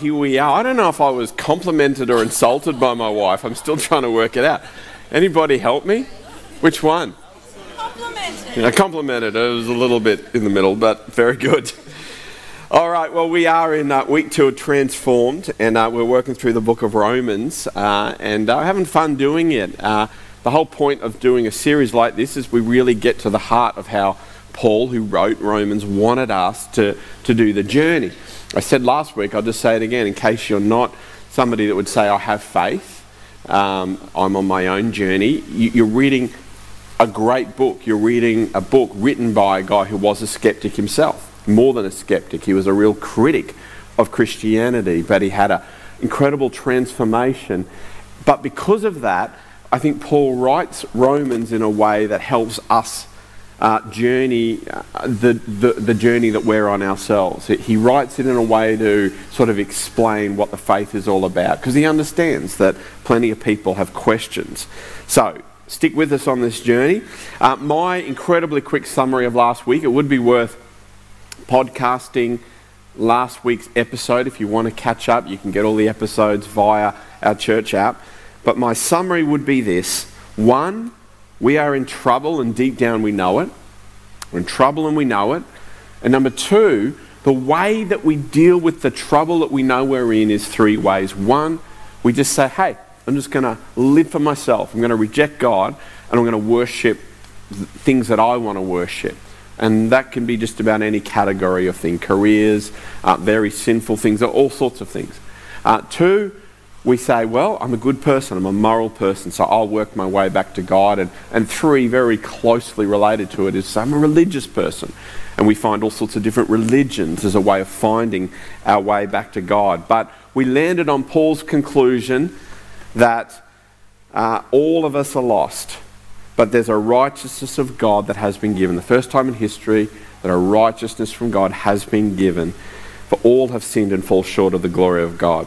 All right. Well, here we are. I don't know if I was complimented or insulted by my wife. I'm still trying to work it out. Anybody help me? Which one? Complimented. Yeah, complimented. It was a little bit in the middle, but very good. All right, well, we are in uh, week two of Transformed, and uh, we're working through the book of Romans, uh, and uh, having fun doing it. Uh, the whole point of doing a series like this is we really get to the heart of how Paul, who wrote Romans, wanted us to, to do the journey. I said last week, I'll just say it again in case you're not somebody that would say, I have faith, um, I'm on my own journey. You, you're reading a great book. You're reading a book written by a guy who was a skeptic himself, more than a skeptic. He was a real critic of Christianity, but he had an incredible transformation. But because of that, I think Paul writes Romans in a way that helps us uh, journey, uh, the, the, the journey that we're on ourselves. He writes it in a way to sort of explain what the faith is all about because he understands that plenty of people have questions. So, stick with us on this journey. Uh, my incredibly quick summary of last week, it would be worth podcasting last week's episode. If you want to catch up, you can get all the episodes via our church app. But my summary would be this one, we are in trouble and deep down we know it. We're in trouble and we know it. And number two, the way that we deal with the trouble that we know we're in is three ways. One, we just say, hey, I'm just going to live for myself. I'm going to reject God and I'm going to worship things that I want to worship. And that can be just about any category of thing careers, uh, very sinful things, all sorts of things. Uh, two, we say, well, I'm a good person, I'm a moral person, so I'll work my way back to God. And, and three, very closely related to it, is I'm a religious person. And we find all sorts of different religions as a way of finding our way back to God. But we landed on Paul's conclusion that uh, all of us are lost, but there's a righteousness of God that has been given. The first time in history that a righteousness from God has been given, for all have sinned and fall short of the glory of God.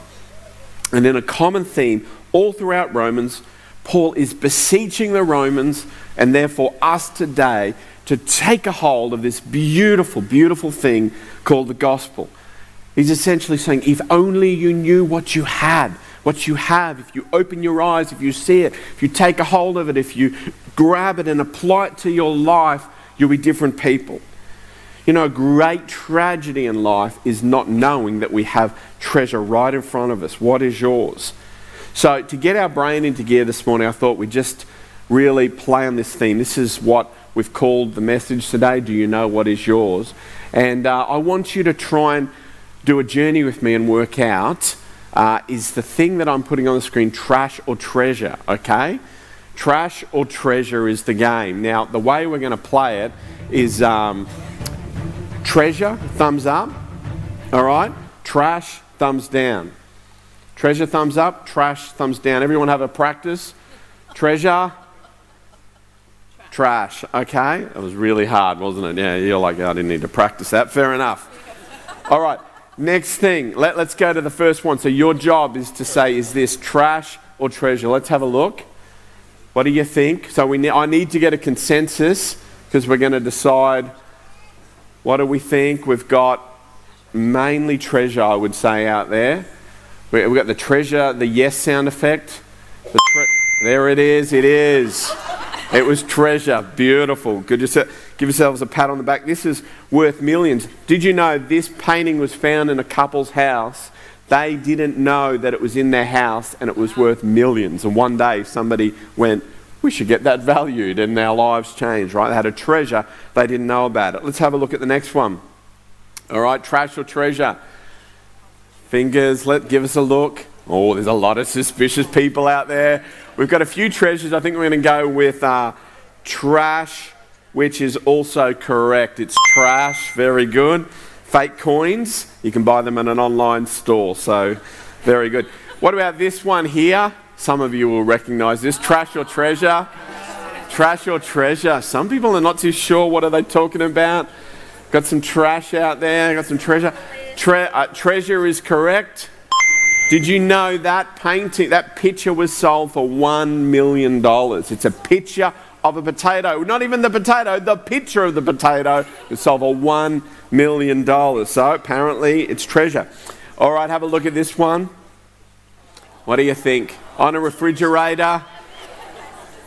And then a common theme all throughout Romans, Paul is beseeching the Romans and therefore us today to take a hold of this beautiful, beautiful thing called the gospel. He's essentially saying, if only you knew what you had, what you have, if you open your eyes, if you see it, if you take a hold of it, if you grab it and apply it to your life, you'll be different people. You know, a great tragedy in life is not knowing that we have treasure right in front of us. What is yours? So, to get our brain into gear this morning, I thought we'd just really play on this theme. This is what we've called the message today Do you know what is yours? And uh, I want you to try and do a journey with me and work out uh, is the thing that I'm putting on the screen trash or treasure, okay? Trash or treasure is the game. Now, the way we're going to play it is. Um, Treasure, thumbs up. All right. Trash, thumbs down. Treasure, thumbs up. Trash, thumbs down. Everyone have a practice. Treasure, trash. Okay. It was really hard, wasn't it? Yeah, you're like, I didn't need to practice that. Fair enough. All right. Next thing. Let, let's go to the first one. So your job is to say, is this trash or treasure? Let's have a look. What do you think? So we ne- I need to get a consensus because we're going to decide what do we think? We've got mainly treasure, I would say, out there. We've got the treasure, the yes sound effect. The tre- there it is, it is. It was treasure. Beautiful. Good. Just give yourselves a pat on the back. This is worth millions. Did you know this painting was found in a couple's house? They didn't know that it was in their house and it was worth millions. And one day somebody went, we should get that valued and our lives changed, right? They had a treasure, they didn't know about it. Let's have a look at the next one. All right, trash or treasure? Fingers, let give us a look. Oh, there's a lot of suspicious people out there. We've got a few treasures. I think we're going to go with uh, trash, which is also correct. It's trash. Very good. Fake coins. You can buy them in an online store. So, very good. What about this one here? Some of you will recognize this. Trash or treasure? Trash or treasure? Some people are not too sure what are they talking about. Got some trash out there. Got some treasure. Tre- uh, treasure is correct. Did you know that painting, that picture was sold for $1 million? It's a picture of a potato, not even the potato, the picture of the potato, could sold for $1 million. So apparently it's treasure. All right, have a look at this one. What do you think? On a refrigerator?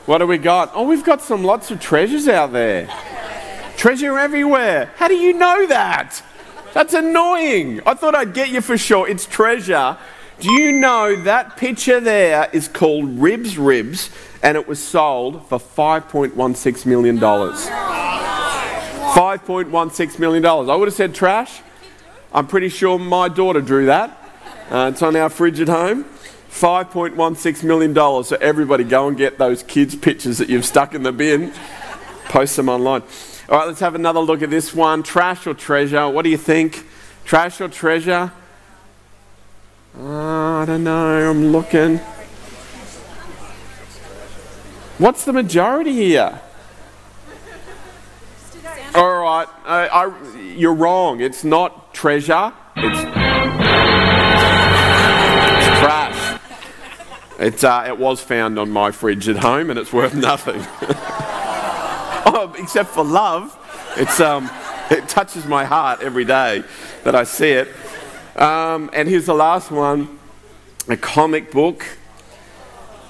What do we got? Oh, we've got some lots of treasures out there. Treasure everywhere. How do you know that? That's annoying. I thought I'd get you for sure. It's treasure. Do you know that picture there is called Ribs Ribs and it was sold for $5.16 million? $5.16 million. I would have said trash. I'm pretty sure my daughter drew that. Uh, it's on our fridge at home. $5.16 million. So everybody go and get those kids' pictures that you've stuck in the bin, post them online. All right, let's have another look at this one. Trash or treasure? What do you think? Trash or treasure? Uh, I don't know. I'm looking. What's the majority here? All right, I, I, you're wrong. It's not treasure. It's Uh, it was found on my fridge at home, and it's worth nothing. oh, except for love. It's, um, it touches my heart every day that I see it. Um, and here's the last one a comic book.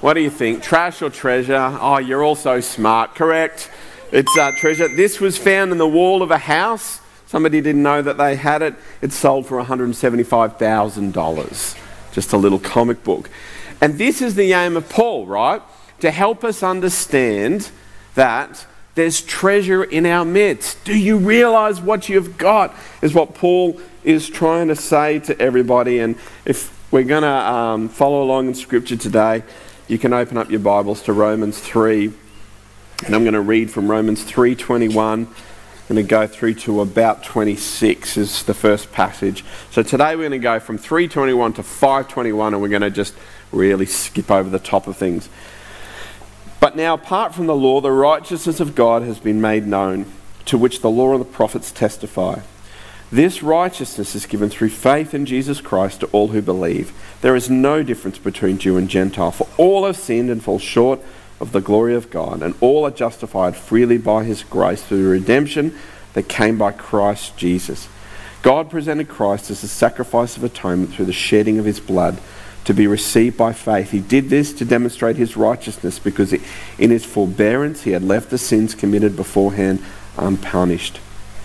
What do you think? Trash or treasure? Oh, you're all so smart. Correct. It's uh, treasure. This was found in the wall of a house. Somebody didn't know that they had it. It sold for $175,000. Just a little comic book. And this is the aim of Paul, right? To help us understand that there's treasure in our midst. Do you realize what you've got? Is what Paul is trying to say to everybody. And if we're going to um, follow along in Scripture today, you can open up your Bibles to Romans 3. And I'm going to read from Romans 3:21. I'm going to go through to about 26 is the first passage. So today we're going to go from 321 to 521 and we're going to just really skip over the top of things. But now, apart from the law, the righteousness of God has been made known, to which the law and the prophets testify. This righteousness is given through faith in Jesus Christ to all who believe. There is no difference between Jew and Gentile, for all have sinned and fall short of the glory of God, and all are justified freely by his grace through the redemption that came by Christ Jesus. God presented Christ as a sacrifice of atonement through the shedding of his blood to be received by faith. He did this to demonstrate his righteousness because in his forbearance he had left the sins committed beforehand unpunished.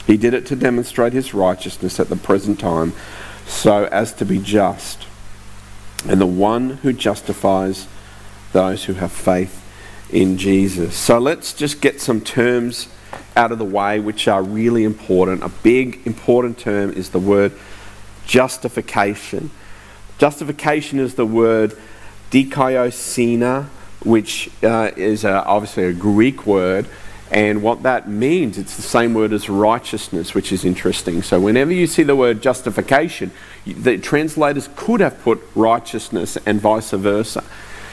He did it to demonstrate his righteousness at the present time so as to be just and the one who justifies those who have faith in Jesus. So let's just get some terms out of the way which are really important. A big important term is the word justification. Justification is the word dikaiosina, which uh, is a, obviously a Greek word. And what that means, it's the same word as righteousness, which is interesting. So, whenever you see the word justification, the translators could have put righteousness and vice versa.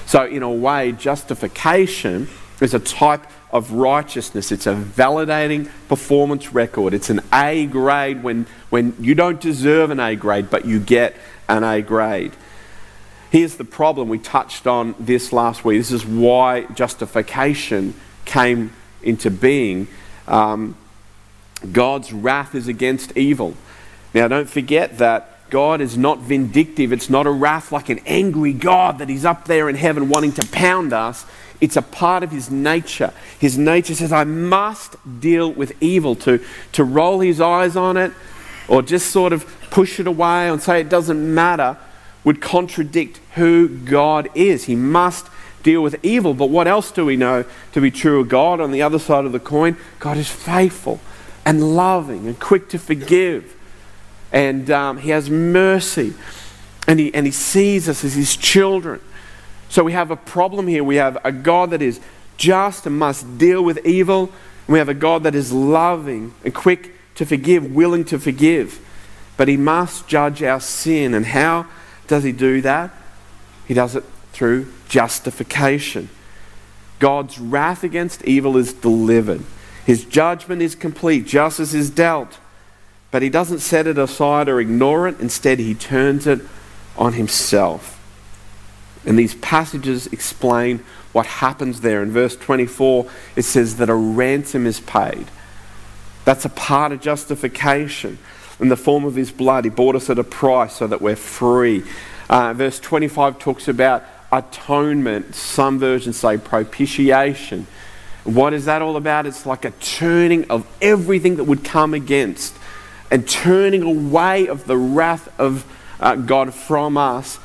So, in a way, justification is a type of righteousness. It's a validating performance record. It's an A grade when, when you don't deserve an A grade, but you get an A grade. Here's the problem. We touched on this last week. This is why justification came into being. Um, God's wrath is against evil. Now, don't forget that God is not vindictive. It's not a wrath like an angry God that He's up there in heaven wanting to pound us. It's a part of His nature. His nature says, I must deal with evil. To, to roll His eyes on it or just sort of push it away and say it doesn't matter would contradict who God is. He must deal with evil. But what else do we know to be true of God on the other side of the coin? God is faithful and loving and quick to forgive. And um, He has mercy. And he, and he sees us as His children. So we have a problem here. We have a God that is just and must deal with evil. And we have a God that is loving and quick to forgive, willing to forgive. But He must judge our sin. And how does He do that? He does it through justification. God's wrath against evil is delivered, His judgment is complete, justice is dealt. But He doesn't set it aside or ignore it. Instead, He turns it on Himself. And these passages explain what happens there. In verse 24, it says that a ransom is paid. That's a part of justification. In the form of his blood, he bought us at a price so that we're free. Uh, verse 25 talks about atonement. Some versions say propitiation. What is that all about? It's like a turning of everything that would come against and turning away of the wrath of uh, God from us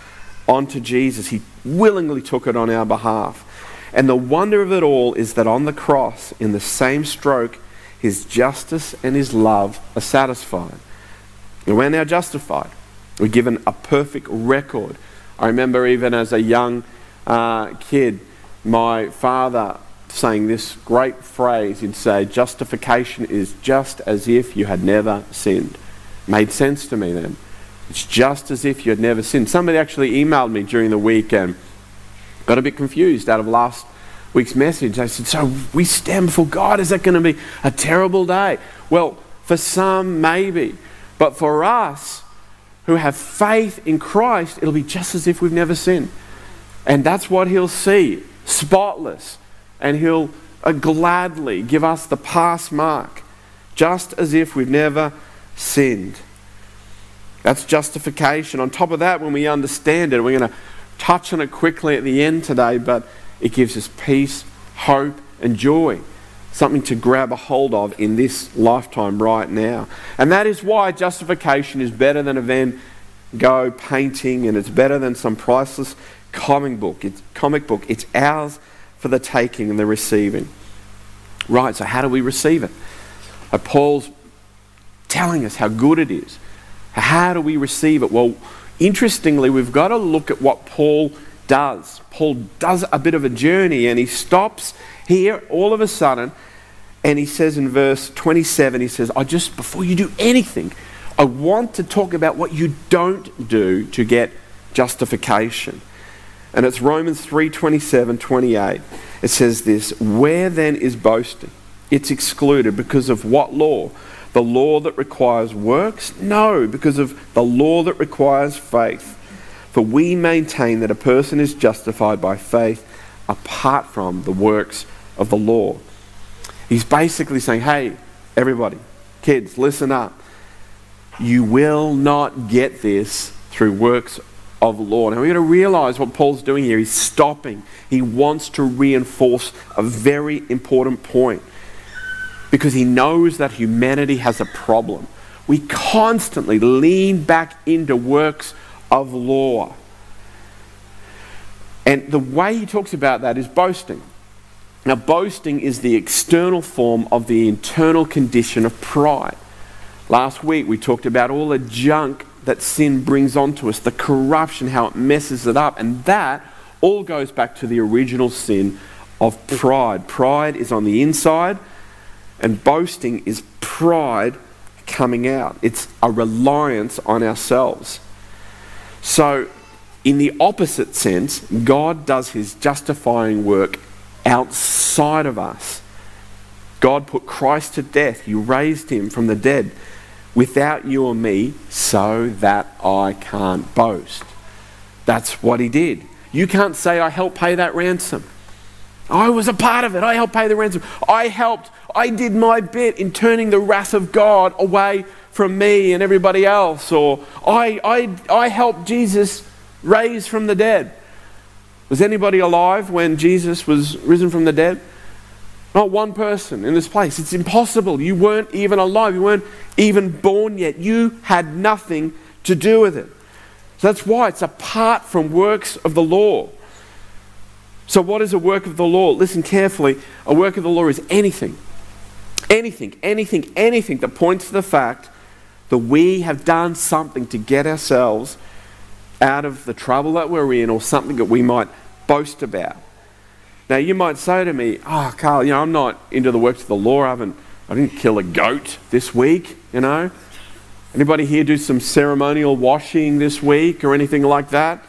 onto Jesus. He willingly took it on our behalf. And the wonder of it all is that on the cross, in the same stroke, his justice and his love are satisfied. And we're now justified. We're given a perfect record. I remember even as a young uh, kid, my father saying this great phrase. He'd say, Justification is just as if you had never sinned. Made sense to me then. It's just as if you had never sinned. Somebody actually emailed me during the week and got a bit confused out of last week's message. I said, So we stand before God. Is that going to be a terrible day? Well, for some, maybe. But for us who have faith in Christ, it'll be just as if we've never sinned. And that's what He'll see spotless. And He'll uh, gladly give us the pass mark, just as if we've never sinned. That's justification. On top of that, when we understand it, we're going to touch on it quickly at the end today, but it gives us peace, hope, and joy. Something to grab a hold of in this lifetime right now. And that is why justification is better than a Van Gogh painting and it's better than some priceless comic book. It's comic book. It's ours for the taking and the receiving. Right, so how do we receive it? Uh, Paul's telling us how good it is. How do we receive it? Well, interestingly, we've got to look at what Paul does. Paul does a bit of a journey and he stops here all of a sudden and he says in verse 27, he says, I just, before you do anything, I want to talk about what you don't do to get justification. And it's Romans 3 27, 28. It says this Where then is boasting? It's excluded because of what law? The law that requires works? No, because of the law that requires faith. For we maintain that a person is justified by faith apart from the works of the law. He's basically saying, hey, everybody, kids, listen up. You will not get this through works of law. Now we've got to realize what Paul's doing here. He's stopping. He wants to reinforce a very important point because he knows that humanity has a problem. We constantly lean back into works of law. And the way he talks about that is boasting. Now, boasting is the external form of the internal condition of pride. Last week we talked about all the junk that sin brings onto us, the corruption, how it messes it up, and that all goes back to the original sin of pride. Pride is on the inside, and boasting is pride coming out. It's a reliance on ourselves. So, in the opposite sense, God does his justifying work outside of us. God put Christ to death, he raised him from the dead without you or me so that I can't boast. That's what he did. You can't say, I helped pay that ransom. I was a part of it. I helped pay the ransom. I helped I did my bit in turning the wrath of God away from me and everybody else. Or I, I, I helped Jesus raise from the dead. Was anybody alive when Jesus was risen from the dead? Not one person in this place. It's impossible. You weren't even alive. You weren't even born yet. You had nothing to do with it. So that's why it's apart from works of the law. So, what is a work of the law? Listen carefully. A work of the law is anything anything, anything, anything that points to the fact that we have done something to get ourselves out of the trouble that we're in or something that we might boast about. Now, you might say to me, Oh, Carl, you know, I'm not into the works of the law. I haven't, I didn't kill a goat this week, you know. Anybody here do some ceremonial washing this week or anything like that?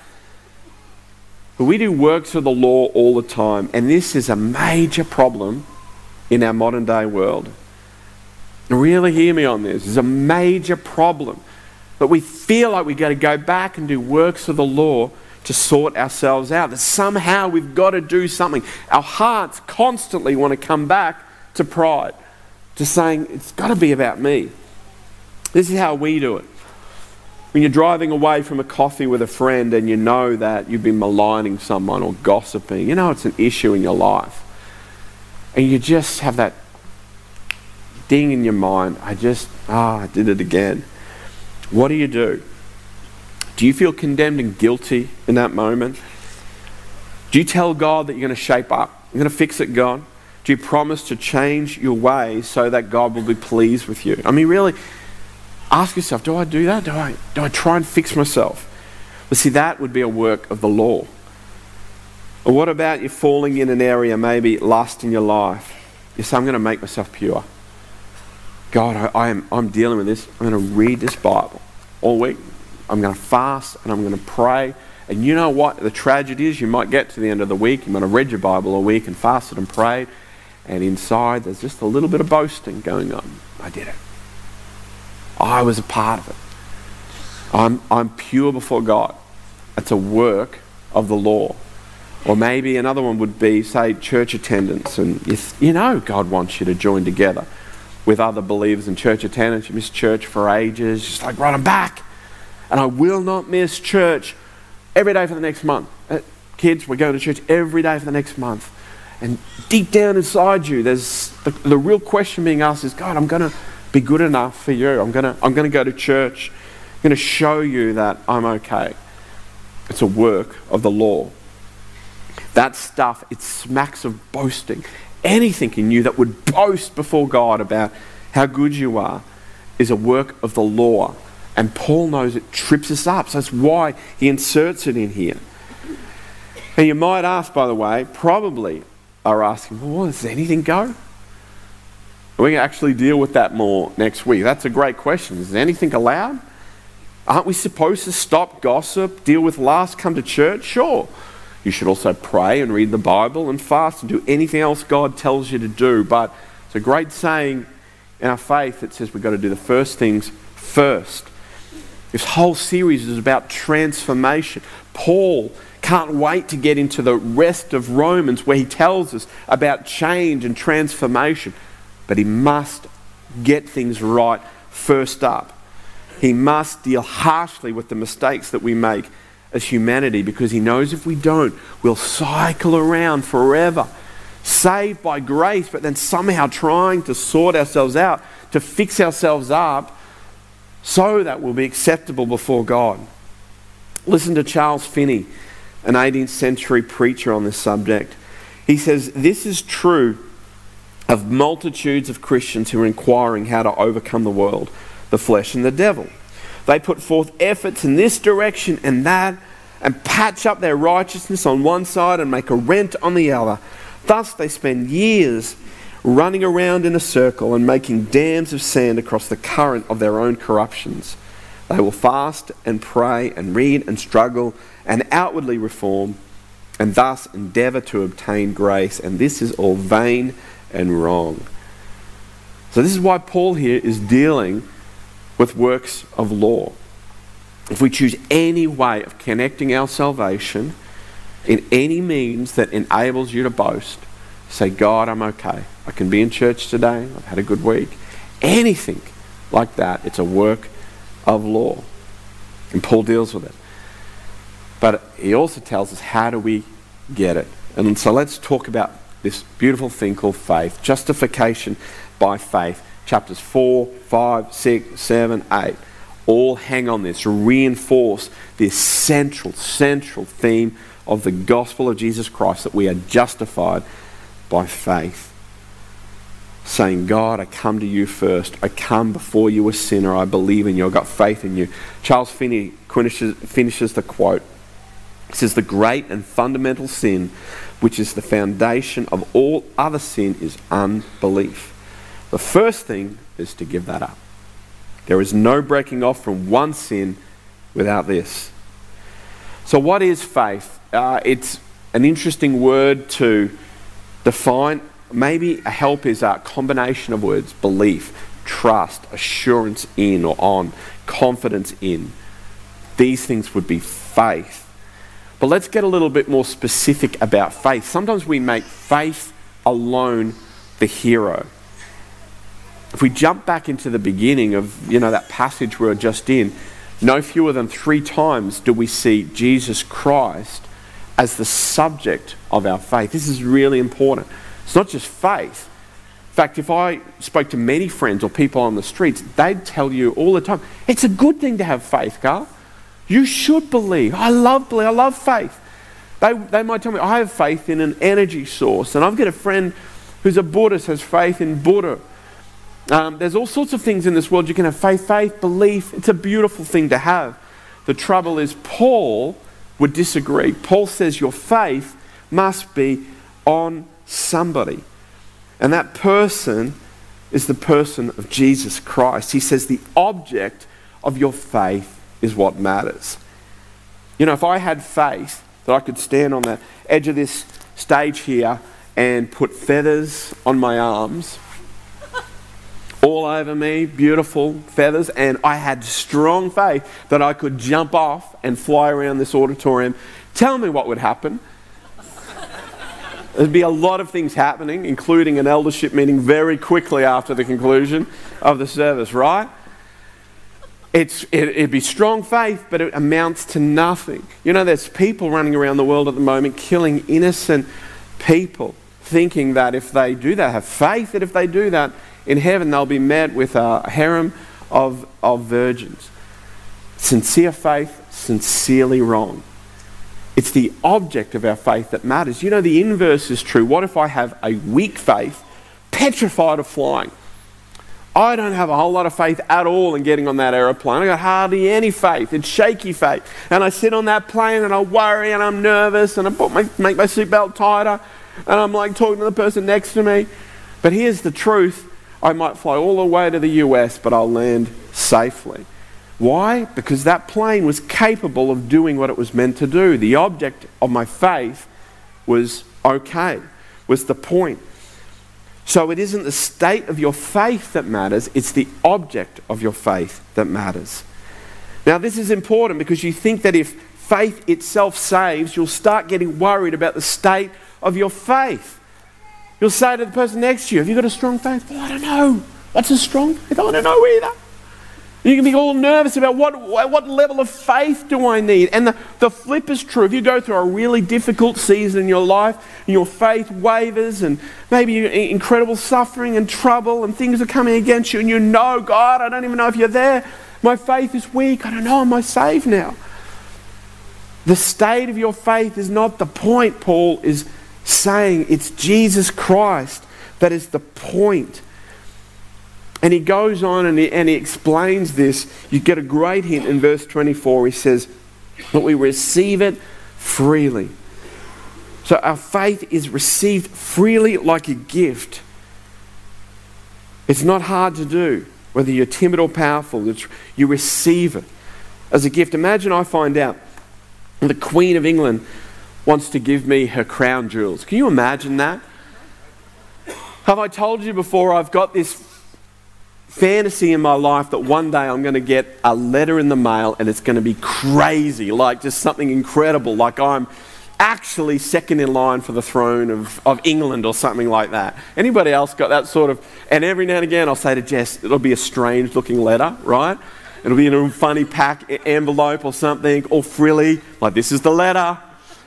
But we do works of the law all the time, and this is a major problem in our modern day world. Really hear me on this. It's a major problem. But we feel like we've got to go back and do works of the law to sort ourselves out, that somehow we've got to do something. Our hearts constantly want to come back to pride, to saying, it's got to be about me. This is how we do it. When you're driving away from a coffee with a friend and you know that you've been maligning someone or gossiping, you know it's an issue in your life. And you just have that ding in your mind, I just, ah, I did it again. What do you do? Do you feel condemned and guilty in that moment? Do you tell God that you're going to shape up? You're going to fix it, God? Do you promise to change your ways so that God will be pleased with you? I mean, really, ask yourself do I do that? Do I, do I try and fix myself? But see, that would be a work of the law. Or what about you falling in an area, maybe lust in your life? You say, I'm going to make myself pure. God, I, I am, I'm dealing with this. I'm going to read this Bible all week. I'm going to fast and I'm going to pray. And you know what? The tragedy is you might get to the end of the week, you might have read your Bible a week and fasted and prayed, and inside there's just a little bit of boasting going on. I did it. I was a part of it. I'm, I'm pure before God. It's a work of the law. Or maybe another one would be, say, church attendance. And you, you know God wants you to join together with other believers in church attendance. You miss church for ages. Just like, right, I'm back. And I will not miss church every day for the next month. Uh, kids, we're going to church every day for the next month. And deep down inside you, there's the, the real question being asked is, God, I'm going to be good enough for you. I'm going to I'm going to go to church. I'm going to show you that I'm okay. It's a work of the law. That stuff, it smacks of boasting. Anything in you that would boast before God about how good you are is a work of the law. And Paul knows it trips us up. So that's why he inserts it in here. And you might ask, by the way, probably are asking, well, does anything go? We're going to actually deal with that more next week. That's a great question. Is anything allowed? Aren't we supposed to stop gossip, deal with lust, come to church? Sure. You should also pray and read the Bible and fast and do anything else God tells you to do. But it's a great saying in our faith that says we've got to do the first things first. This whole series is about transformation. Paul can't wait to get into the rest of Romans where he tells us about change and transformation. But he must get things right first up. He must deal harshly with the mistakes that we make as humanity because he knows if we don't, we'll cycle around forever. Saved by grace, but then somehow trying to sort ourselves out, to fix ourselves up so that we'll be acceptable before God. Listen to Charles Finney, an 18th century preacher on this subject. He says, This is true of multitudes of Christians who are inquiring how to overcome the world, the flesh, and the devil. They put forth efforts in this direction and that and patch up their righteousness on one side and make a rent on the other. Thus, they spend years running around in a circle and making dams of sand across the current of their own corruptions. They will fast and pray and read and struggle and outwardly reform and thus endeavor to obtain grace. And this is all vain and wrong. So, this is why Paul here is dealing with works of law. If we choose any way of connecting our salvation in any means that enables you to boast, say, God, I'm okay. I can be in church today. I've had a good week. Anything like that, it's a work of law. And Paul deals with it. But he also tells us how do we get it? And so let's talk about this beautiful thing called faith, justification by faith chapters 4, 5, 6, 7, 8 all hang on this, reinforce this central, central theme of the gospel of Jesus Christ that we are justified by faith. Saying, God, I come to you first. I come before you a sinner. I believe in you. I've got faith in you. Charles Finney finishes, finishes the quote. He says, The great and fundamental sin, which is the foundation of all other sin, is unbelief. The first thing is to give that up. There is no breaking off from one sin without this. So, what is faith? Uh, it's an interesting word to define. Maybe a help is a combination of words belief, trust, assurance in or on, confidence in. These things would be faith. But let's get a little bit more specific about faith. Sometimes we make faith alone the hero. If we jump back into the beginning of you know that passage we we're just in, no fewer than three times do we see Jesus Christ as the subject of our faith. This is really important. It's not just faith. In fact, if I spoke to many friends or people on the streets, they'd tell you all the time, it's a good thing to have faith, Carl. You should believe. I love believe. I love faith. They, they might tell me, I have faith in an energy source. And I've got a friend who's a Buddhist, has faith in Buddha. Um, there's all sorts of things in this world you can have faith, faith, belief. It's a beautiful thing to have. The trouble is, Paul would disagree. Paul says your faith must be on somebody. And that person is the person of Jesus Christ. He says the object of your faith is what matters. You know, if I had faith that I could stand on the edge of this stage here and put feathers on my arms, all over me, beautiful feathers, and I had strong faith that I could jump off and fly around this auditorium. Tell me what would happen. There'd be a lot of things happening, including an eldership meeting very quickly after the conclusion of the service, right? It's, it, it'd be strong faith, but it amounts to nothing. You know, there's people running around the world at the moment killing innocent people, thinking that if they do that, have faith that if they do that, in heaven they'll be met with a harem of, of virgins. Sincere faith, sincerely wrong. It's the object of our faith that matters. You know, the inverse is true. What if I have a weak faith, petrified of flying? I don't have a whole lot of faith at all in getting on that aeroplane. I got hardly any faith. It's shaky faith. And I sit on that plane and I worry and I'm nervous and I put my, make my seatbelt tighter and I'm like talking to the person next to me. But here's the truth I might fly all the way to the US, but I'll land safely. Why? Because that plane was capable of doing what it was meant to do. The object of my faith was okay, was the point. So it isn't the state of your faith that matters, it's the object of your faith that matters. Now, this is important because you think that if faith itself saves, you'll start getting worried about the state of your faith. You'll say to the person next to you, Have you got a strong faith? Well, I don't know. What's a strong faith? I don't know either. You can be all nervous about what, what level of faith do I need? And the, the flip is true. If you go through a really difficult season in your life and your faith wavers and maybe incredible suffering and trouble and things are coming against you and you know, God, I don't even know if you're there. My faith is weak. I don't know. Am I saved now? The state of your faith is not the point, Paul is saying it's Jesus Christ that is the point. And he goes on and he, and he explains this. You get a great hint in verse 24. He says But we receive it freely. So our faith is received freely like a gift. It's not hard to do, whether you're timid or powerful. You receive it as a gift. Imagine I find out the Queen of England wants to give me her crown jewels. Can you imagine that? Have I told you before I've got this fantasy in my life that one day I'm going to get a letter in the mail and it's going to be crazy, like just something incredible, like I'm actually second in line for the throne of, of England or something like that. Anybody else got that sort of? And every now and again I'll say to Jess, it'll be a strange looking letter, right? It'll be in a funny pack envelope or something, all frilly, like this is the letter.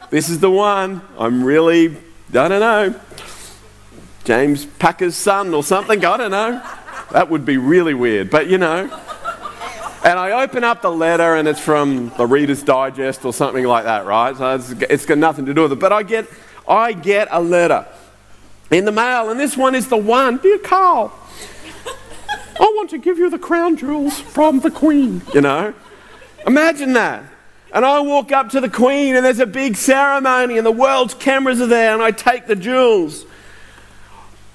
This is the one. I'm really, I don't know, James Packer's son or something. I don't know. That would be really weird, but you know. And I open up the letter and it's from the Reader's Digest or something like that, right? So it's, it's got nothing to do with it. But I get, I get a letter in the mail, and this one is the one. Dear Carl, I want to give you the crown jewels from the Queen, you know. Imagine that. And I walk up to the Queen, and there's a big ceremony, and the world's cameras are there, and I take the jewels.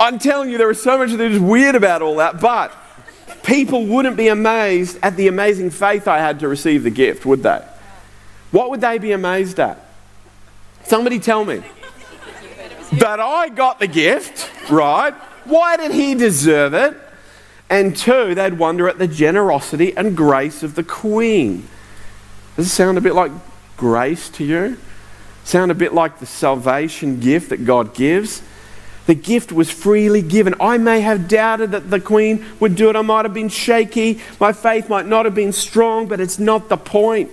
I'm telling you, there is so much that is weird about all that, but people wouldn't be amazed at the amazing faith I had to receive the gift, would they? What would they be amazed at? Somebody tell me. that I got the gift, right? Why did he deserve it? And two, they'd wonder at the generosity and grace of the Queen. Does it sound a bit like grace to you? Sound a bit like the salvation gift that God gives? The gift was freely given. I may have doubted that the Queen would do it. I might have been shaky. My faith might not have been strong, but it's not the point.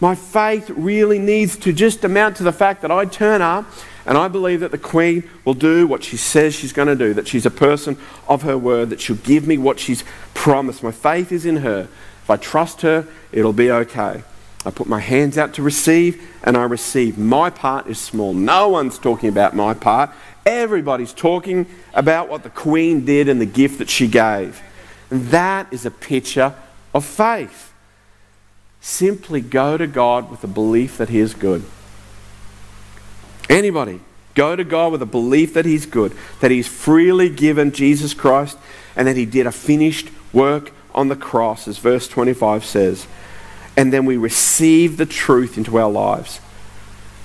My faith really needs to just amount to the fact that I turn up and I believe that the Queen will do what she says she's going to do, that she's a person of her word, that she'll give me what she's promised. My faith is in her. If I trust her, it'll be okay. I put my hands out to receive and I receive. My part is small. No one's talking about my part. Everybody's talking about what the Queen did and the gift that she gave. And that is a picture of faith. Simply go to God with a belief that He is good. Anybody, go to God with a belief that He's good, that He's freely given Jesus Christ, and that He did a finished work on the cross, as verse 25 says. And then we receive the truth into our lives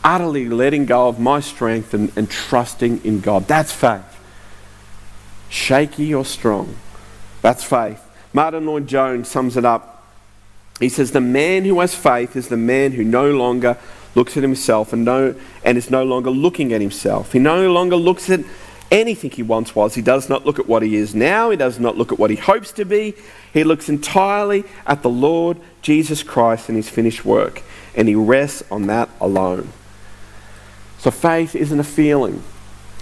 utterly letting go of my strength and, and trusting in God. That's faith. Shaky or strong. That's faith. Martyn Lloyd-Jones sums it up. He says, The man who has faith is the man who no longer looks at himself and, no, and is no longer looking at himself. He no longer looks at anything he once was. He does not look at what he is now. He does not look at what he hopes to be. He looks entirely at the Lord Jesus Christ and his finished work, and he rests on that alone. So faith isn't a feeling.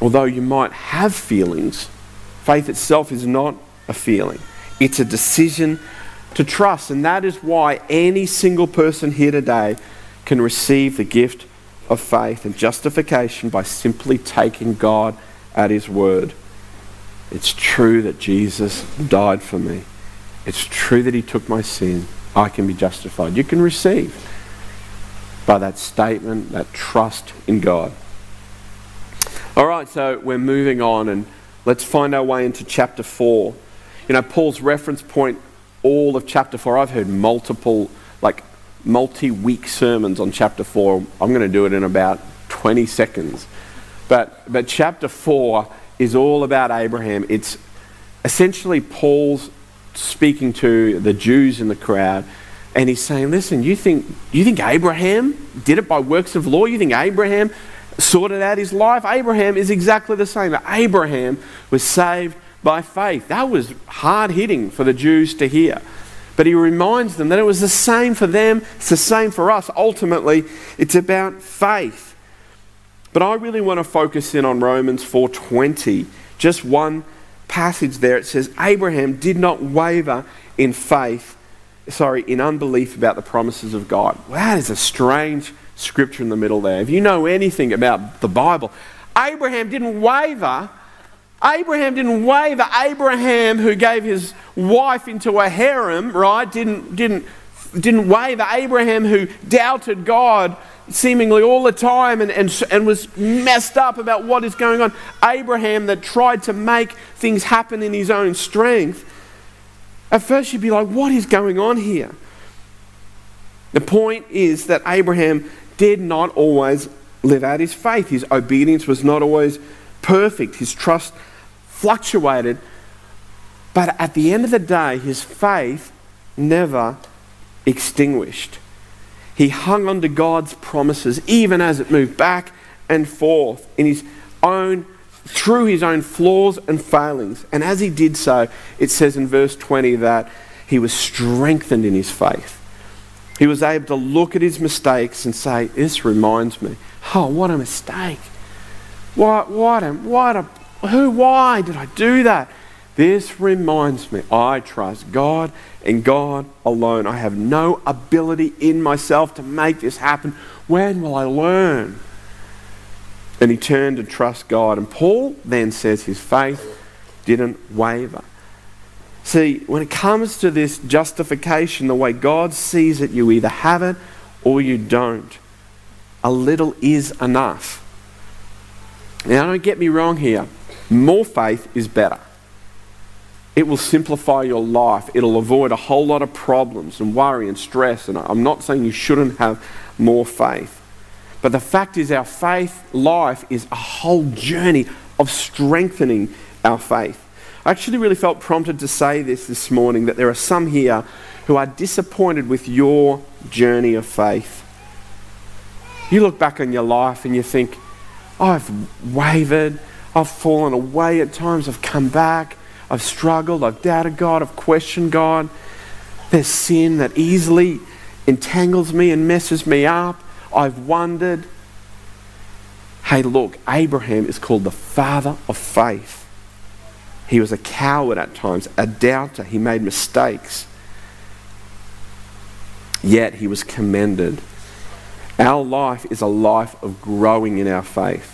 Although you might have feelings, faith itself is not a feeling. It's a decision to trust. And that is why any single person here today can receive the gift of faith and justification by simply taking God at His word. It's true that Jesus died for me. It's true that He took my sin. I can be justified. You can receive by that statement, that trust in God. All right, so we're moving on and let's find our way into chapter 4. You know, Paul's reference point, all of chapter 4, I've heard multiple, like multi week sermons on chapter 4. I'm going to do it in about 20 seconds. But, but chapter 4 is all about Abraham. It's essentially Paul's speaking to the Jews in the crowd and he's saying, listen, you think, you think Abraham did it by works of law? You think Abraham sorted out his life? Abraham is exactly the same. Abraham was saved by faith. That was hard hitting for the Jews to hear. But he reminds them that it was the same for them, it's the same for us. Ultimately, it's about faith. But I really want to focus in on Romans 4:20. Just one passage there it says Abraham did not waver in faith sorry, in unbelief about the promises of God. Well, that is a strange scripture in the middle there. If you know anything about the Bible, Abraham didn't waver. Abraham didn't waver. Abraham, who gave his wife into a harem, right, didn't, didn't, didn't waver. Abraham, who doubted God seemingly all the time and, and, and was messed up about what is going on. Abraham, that tried to make things happen in his own strength at first, you'd be like, what is going on here? The point is that Abraham did not always live out his faith. His obedience was not always perfect. His trust fluctuated. But at the end of the day, his faith never extinguished. He hung on to God's promises even as it moved back and forth in his own through his own flaws and failings. And as he did so, it says in verse 20 that he was strengthened in his faith. He was able to look at his mistakes and say, This reminds me. Oh, what a mistake. What a, who, why did I do that? This reminds me, I trust God and God alone. I have no ability in myself to make this happen. When will I learn? And he turned to trust God. And Paul then says his faith didn't waver. See, when it comes to this justification, the way God sees it, you either have it or you don't. A little is enough. Now, don't get me wrong here. More faith is better. It will simplify your life. It'll avoid a whole lot of problems and worry and stress. And I'm not saying you shouldn't have more faith. But the fact is, our faith life is a whole journey of strengthening our faith. I actually really felt prompted to say this this morning that there are some here who are disappointed with your journey of faith. You look back on your life and you think, I've wavered, I've fallen away at times, I've come back, I've struggled, I've doubted God, I've questioned God. There's sin that easily entangles me and messes me up. I've wondered. Hey, look, Abraham is called the father of faith. He was a coward at times, a doubter. He made mistakes. Yet he was commended. Our life is a life of growing in our faith,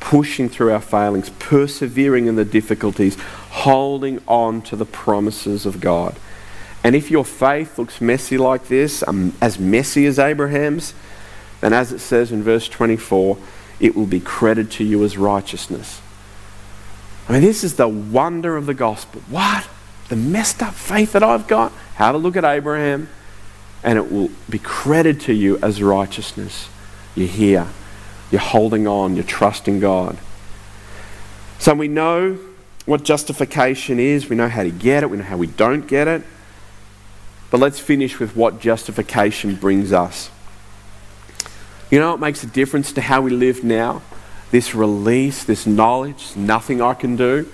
pushing through our failings, persevering in the difficulties, holding on to the promises of God. And if your faith looks messy like this, um, as messy as Abraham's, then as it says in verse 24, it will be credited to you as righteousness. I mean, this is the wonder of the gospel. What? The messed up faith that I've got? Have a look at Abraham, and it will be credited to you as righteousness. You're here. You're holding on. You're trusting God. So we know what justification is. We know how to get it. We know how we don't get it. But let's finish with what justification brings us. You know, it makes a difference to how we live now. This release, this knowledge, nothing I can do.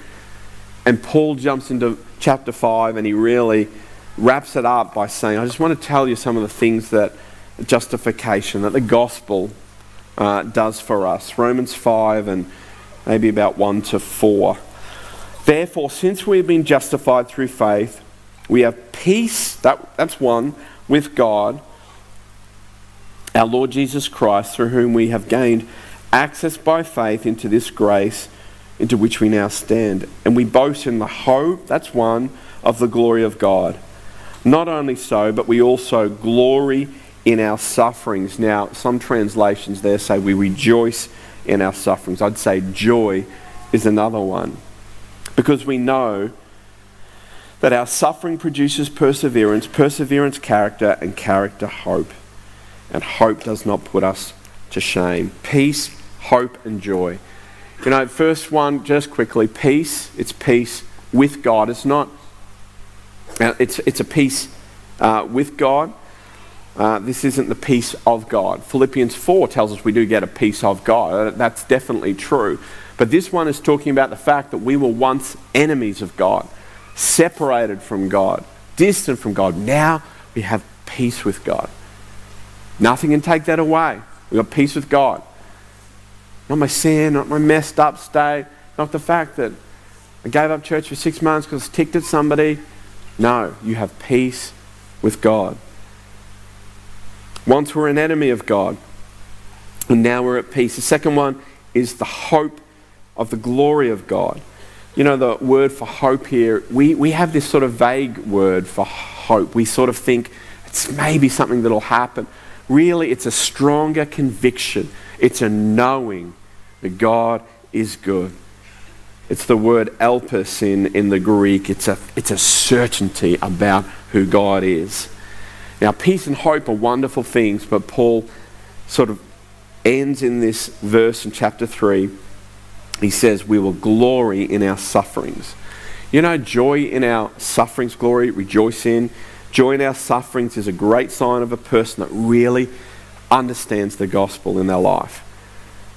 And Paul jumps into chapter 5 and he really wraps it up by saying, I just want to tell you some of the things that justification, that the gospel uh, does for us. Romans 5 and maybe about 1 to 4. Therefore, since we've been justified through faith, we have peace, that, that's one, with God, our Lord Jesus Christ, through whom we have gained access by faith into this grace into which we now stand. And we boast in the hope, that's one, of the glory of God. Not only so, but we also glory in our sufferings. Now, some translations there say we rejoice in our sufferings. I'd say joy is another one. Because we know that our suffering produces perseverance, perseverance, character, and character, hope. And hope does not put us to shame. Peace, hope, and joy. You know, first one, just quickly peace. It's peace with God. It's not, uh, it's, it's a peace uh, with God. Uh, this isn't the peace of God. Philippians 4 tells us we do get a peace of God. That's definitely true. But this one is talking about the fact that we were once enemies of God separated from God, distant from God. Now we have peace with God. Nothing can take that away. We've got peace with God. Not my sin, not my messed up state, not the fact that I gave up church for six months because I ticked at somebody. No, you have peace with God. Once we're an enemy of God, and now we're at peace. The second one is the hope of the glory of God you know, the word for hope here, we, we have this sort of vague word for hope. We sort of think it's maybe something that'll happen. Really, it's a stronger conviction, it's a knowing that God is good. It's the word elpis in, in the Greek. It's a, it's a certainty about who God is. Now, peace and hope are wonderful things, but Paul sort of ends in this verse in chapter 3 he says, We will glory in our sufferings. You know, joy in our sufferings, glory, rejoice in. Joy in our sufferings is a great sign of a person that really understands the gospel in their life.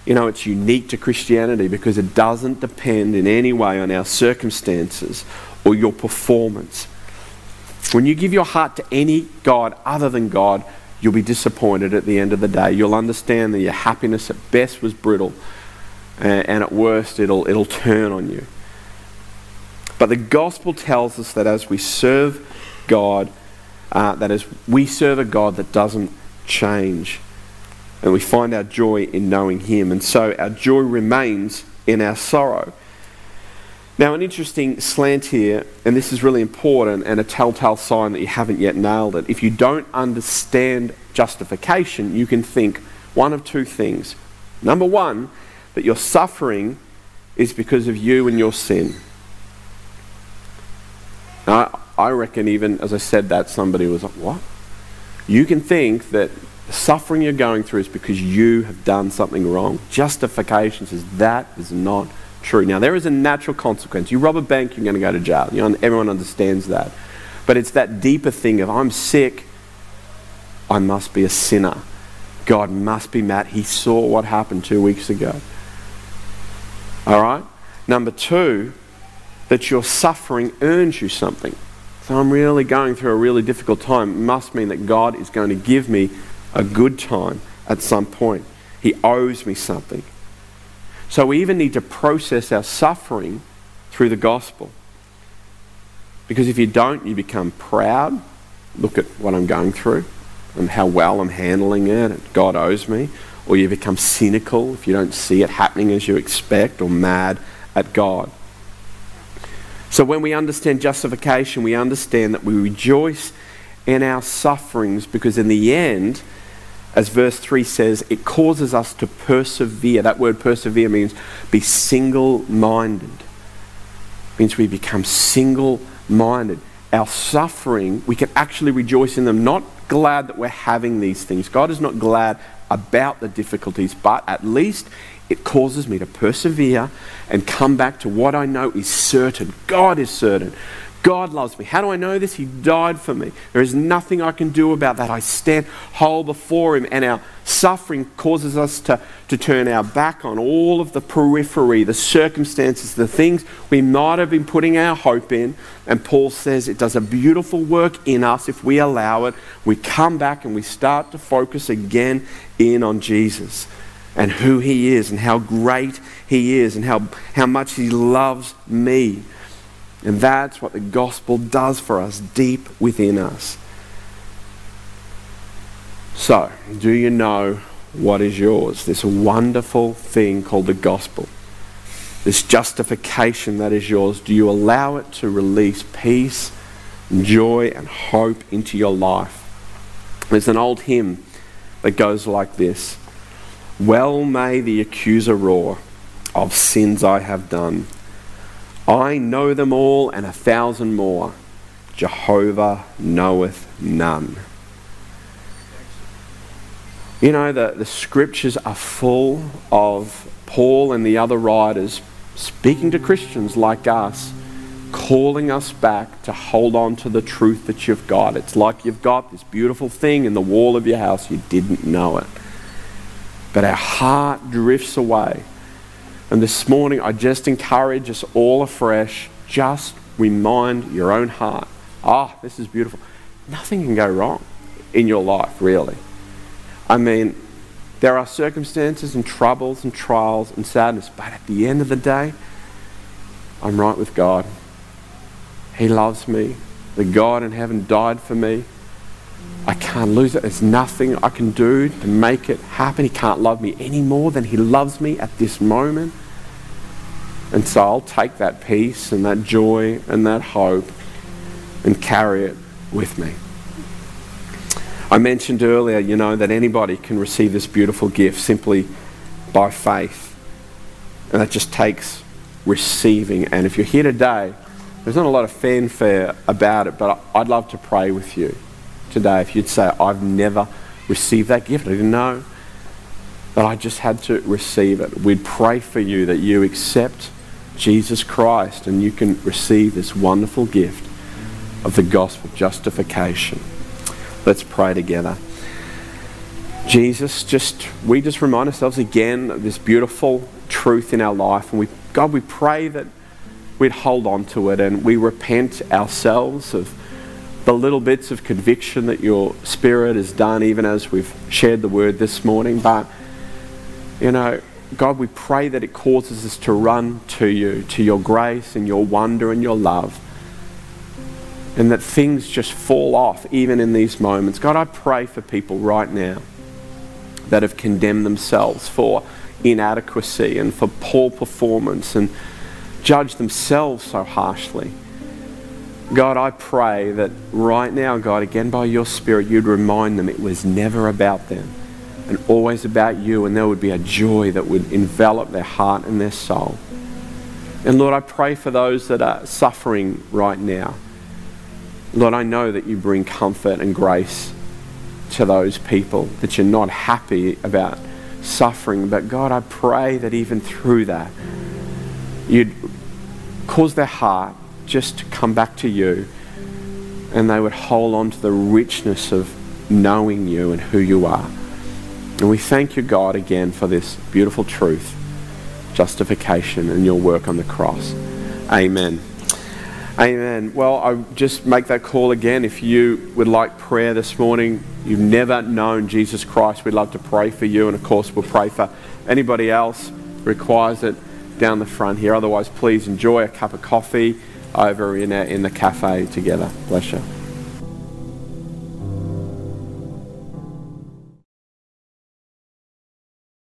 You know, it's unique to Christianity because it doesn't depend in any way on our circumstances or your performance. When you give your heart to any God other than God, you'll be disappointed at the end of the day. You'll understand that your happiness at best was brittle and, at worst it'll, it'll turn on you. But the gospel tells us that as we serve God, uh, that as we serve a God that doesn't change, and we find our joy in knowing Him. And so our joy remains in our sorrow. Now, an interesting slant here, and this is really important and a telltale sign that you haven't yet nailed it. If you don't understand justification, you can think one of two things. Number one, that your suffering is because of you and your sin. Now, I reckon, even as I said that, somebody was like, What? You can think that suffering you're going through is because you have done something wrong. Justification says that is not true. Now, there is a natural consequence. You rob a bank, you're going to go to jail. You know, everyone understands that. But it's that deeper thing of I'm sick, I must be a sinner. God must be mad. He saw what happened two weeks ago. All right? Number two, that your suffering earns you something. So I'm really going through a really difficult time. It must mean that God is going to give me a good time at some point. He owes me something. So we even need to process our suffering through the gospel. Because if you don't, you become proud. Look at what I'm going through and how well I'm handling it. God owes me. Or you become cynical if you don't see it happening as you expect, or mad at God. So when we understand justification, we understand that we rejoice in our sufferings because in the end, as verse 3 says, it causes us to persevere. That word persevere means be single minded. it means we become single minded. Our suffering, we can actually rejoice in them, not glad that we're having these things. God is not glad about the difficulties, but at least it causes me to persevere and come back to what I know is certain. God is certain. God loves me. How do I know this? He died for me. There is nothing I can do about that. I stand whole before Him, and our suffering causes us to, to turn our back on all of the periphery, the circumstances, the things we might have been putting our hope in. And Paul says it does a beautiful work in us if we allow it. We come back and we start to focus again in on Jesus and who He is and how great He is and how, how much He loves me. And that's what the gospel does for us deep within us. So, do you know what is yours? This wonderful thing called the gospel. This justification that is yours. Do you allow it to release peace, joy, and hope into your life? There's an old hymn that goes like this well may the accuser roar of sins I have done. I know them all and a thousand more. Jehovah knoweth none. You know, the, the scriptures are full of Paul and the other writers speaking to Christians like us, calling us back to hold on to the truth that you've got. It's like you've got this beautiful thing in the wall of your house, you didn't know it but our heart drifts away. And this morning, I just encourage us all afresh just remind your own heart ah, oh, this is beautiful. Nothing can go wrong in your life, really. I mean, there are circumstances and troubles and trials and sadness, but at the end of the day, I'm right with God. He loves me. The God in heaven died for me. I can't lose it. There's nothing I can do to make it happen. He can't love me any more than He loves me at this moment. And so I'll take that peace and that joy and that hope and carry it with me. I mentioned earlier, you know, that anybody can receive this beautiful gift simply by faith. And that just takes receiving. And if you're here today, there's not a lot of fanfare about it, but I'd love to pray with you today if you'd say, I've never received that gift. I didn't know. But I just had to receive it. We'd pray for you that you accept Jesus Christ and you can receive this wonderful gift of the gospel justification. Let's pray together. Jesus, just we just remind ourselves again of this beautiful truth in our life, and we God, we pray that we'd hold on to it and we repent ourselves of the little bits of conviction that your spirit has done, even as we've shared the word this morning. But, you know, God, we pray that it causes us to run to you, to your grace and your wonder and your love. And that things just fall off even in these moments. God, I pray for people right now that have condemned themselves for inadequacy and for poor performance and judge themselves so harshly. God, I pray that right now, God, again by your Spirit, you'd remind them it was never about them and always about you, and there would be a joy that would envelop their heart and their soul. And Lord, I pray for those that are suffering right now. Lord, I know that you bring comfort and grace to those people, that you're not happy about suffering. But God, I pray that even through that, you'd cause their heart just to come back to you and they would hold on to the richness of knowing you and who you are. And we thank you, God, again for this beautiful truth, justification, and your work on the cross. Amen. Amen. Well, I just make that call again. If you would like prayer this morning, you've never known Jesus Christ, we'd love to pray for you. And of course, we'll pray for anybody else requires it down the front here. Otherwise, please enjoy a cup of coffee over in, in the cafe together. Bless you.